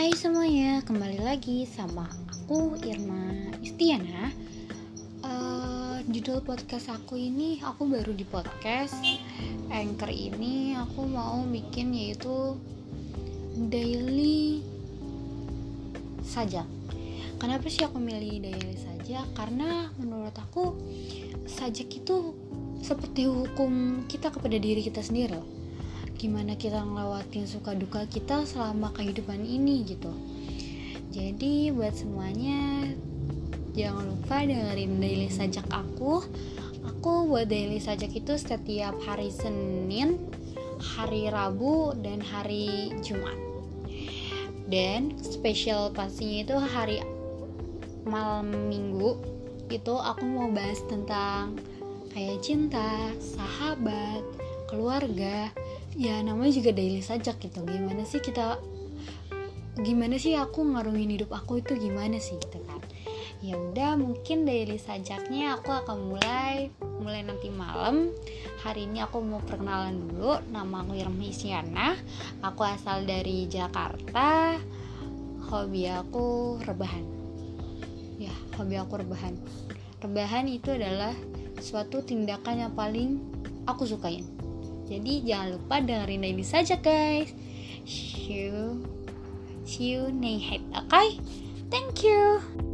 Hai semuanya, kembali lagi sama aku Irma Istiana. Uh, Judul podcast aku ini, aku baru di podcast. Anchor ini aku mau bikin yaitu Daily saja. Kenapa sih aku milih daily saja? Karena menurut aku sajak itu seperti hukum kita kepada diri kita sendiri. loh gimana kita ngelewatin suka duka kita selama kehidupan ini gitu. Jadi buat semuanya jangan lupa dengerin daily sajak aku. Aku buat daily sajak itu setiap hari Senin hari Rabu dan hari Jumat. Dan spesial pastinya itu hari malam minggu itu aku mau bahas tentang kayak cinta, sahabat, keluarga, ya namanya juga daily sajak gitu. Gimana sih kita gimana sih aku ngarungin hidup aku itu gimana sih gitu kan? Ya udah mungkin daily sajaknya aku akan mulai mulai nanti malam. Hari ini aku mau perkenalan dulu. Nama aku Irma Isyana aku asal dari Jakarta. Hobi aku rebahan. Ya hobi aku rebahan. Rebahan itu adalah suatu tindakan yang paling aku sukain jadi jangan lupa dengerin ini saja guys. See you, see you next, oke? Okay? Thank you.